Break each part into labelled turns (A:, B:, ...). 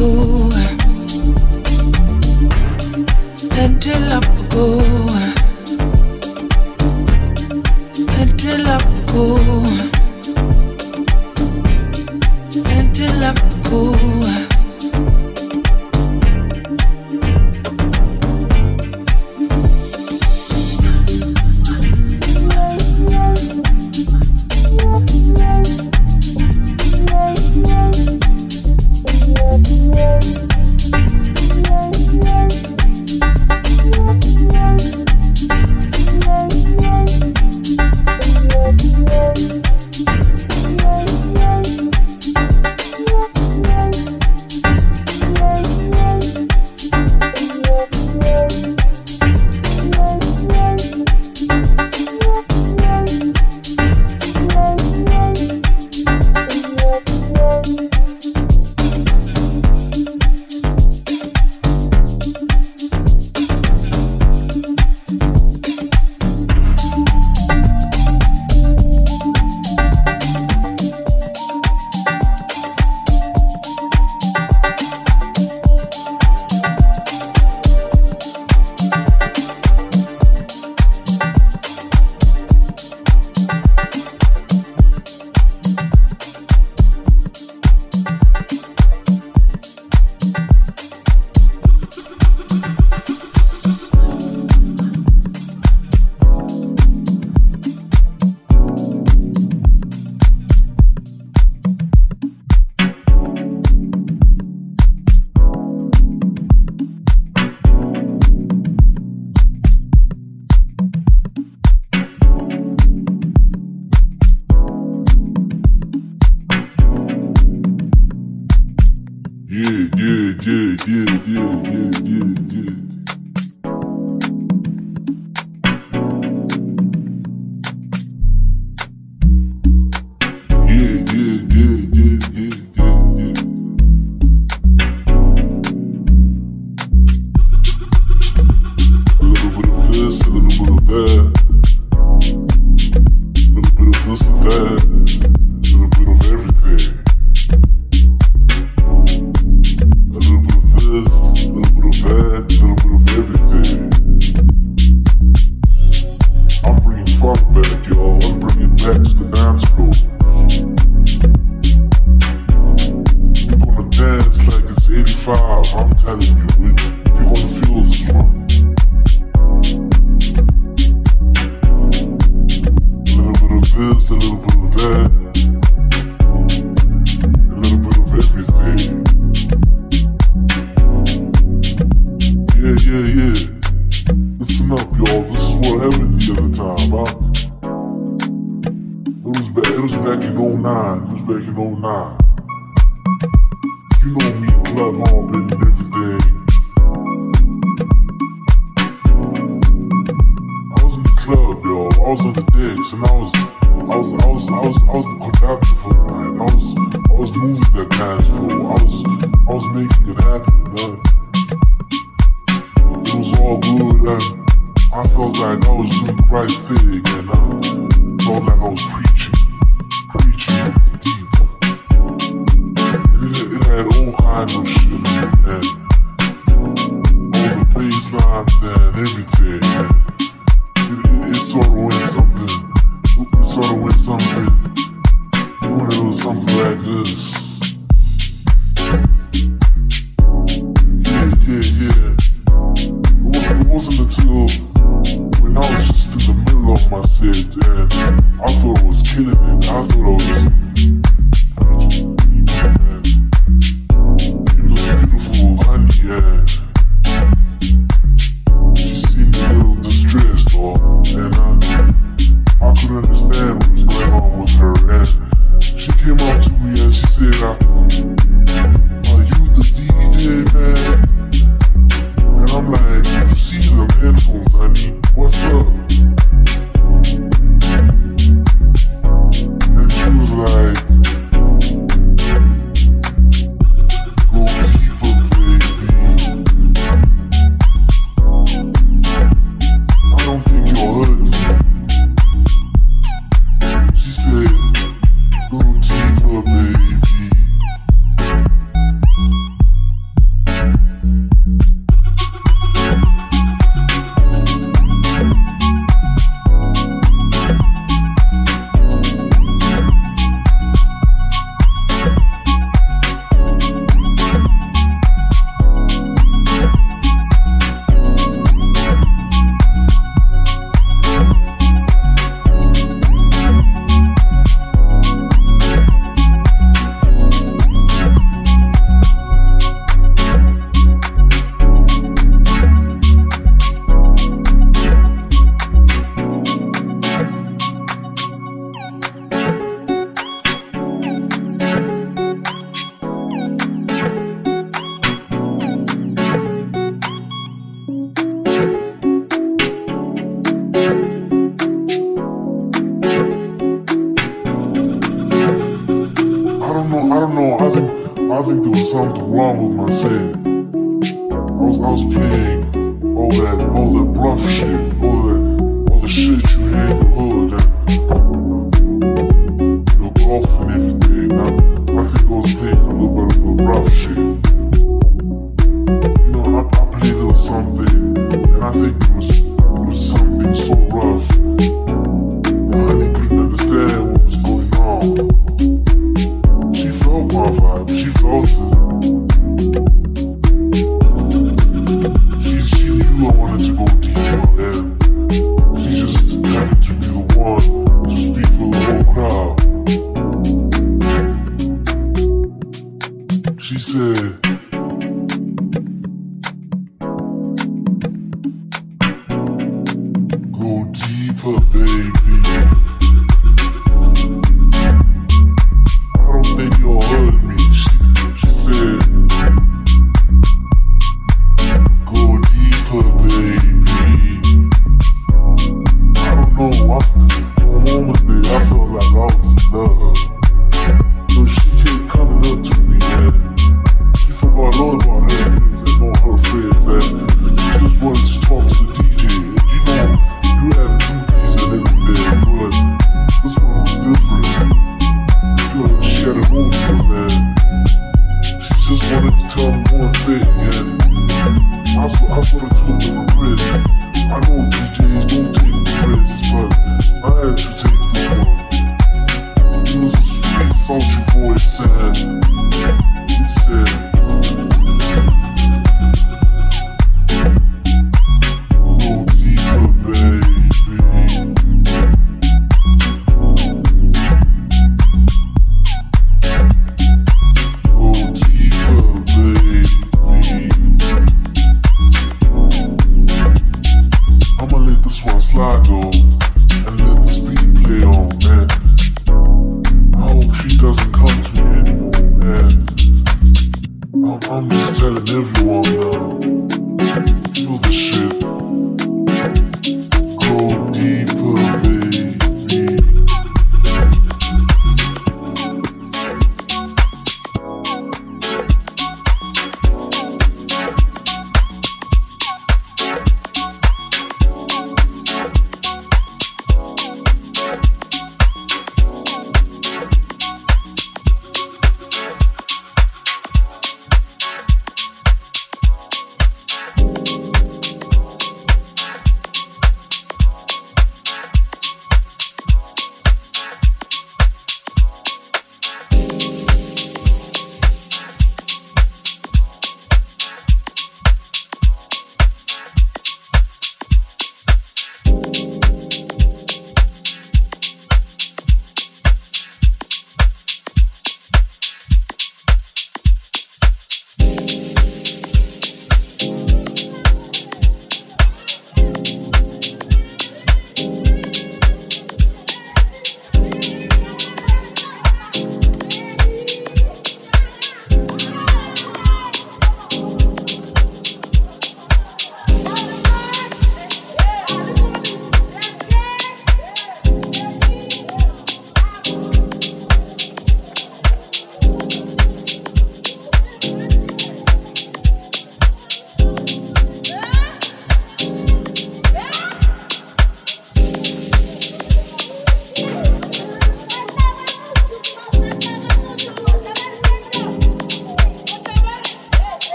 A: fool nine, inspection on oh nine. You know me, blood home and everything. I was in the club, yo. I was on the decks and I was, I was, I was, I was, I was the conductor for the night. I was, I was moving that dance, flow. I was, I was making it happen, man. It was all good and I felt like I was doing the right thing and I felt like I was preaching. I shit like. All the bass lines and everything.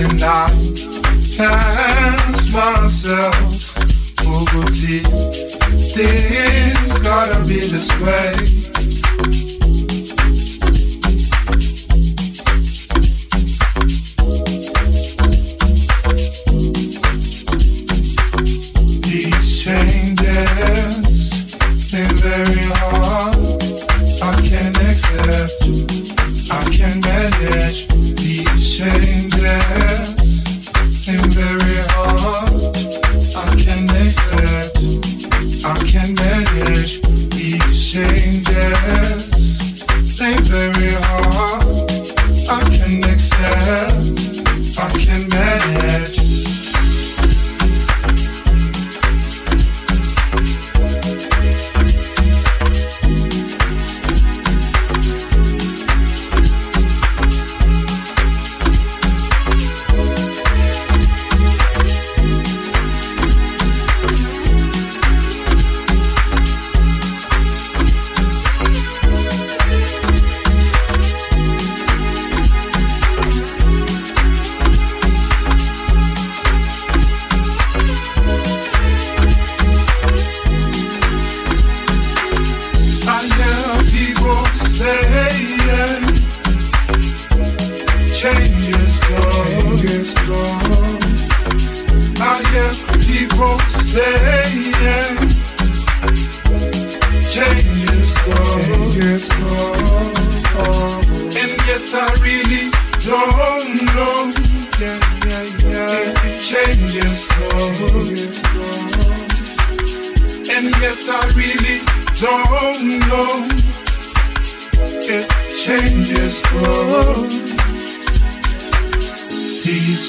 A: And I
B: ask myself, Booty, things gotta be this way.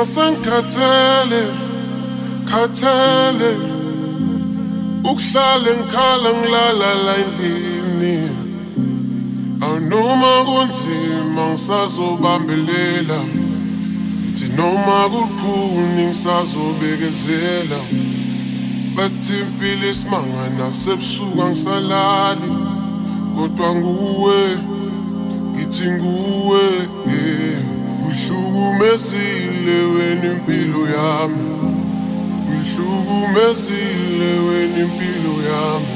C: ngikhathele khathele ukuhlala ngikhala ngilala la endlini. Awunoma kunzima ngisazobambelela. Ithi noma kukhuni ngisazobekezela. Bathi impilo isimanga nasebusuku angisalali kodwa nguwe ngithi nguwe yeah. Uyihlukumezile wena impilo yami. Uyihlukumezile wena impilo yami.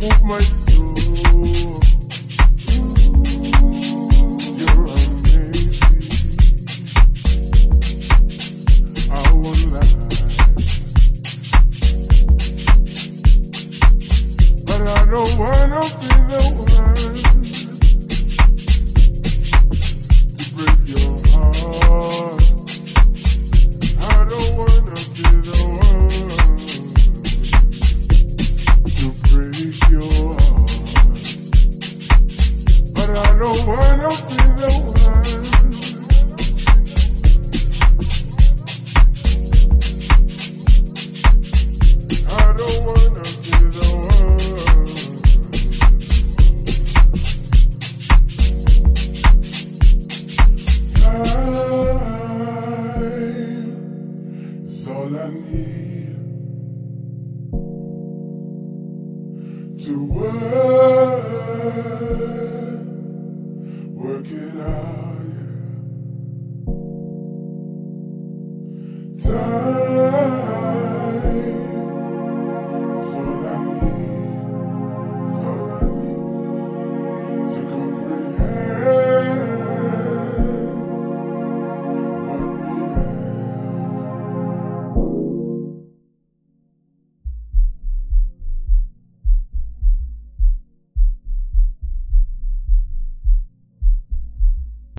D: move my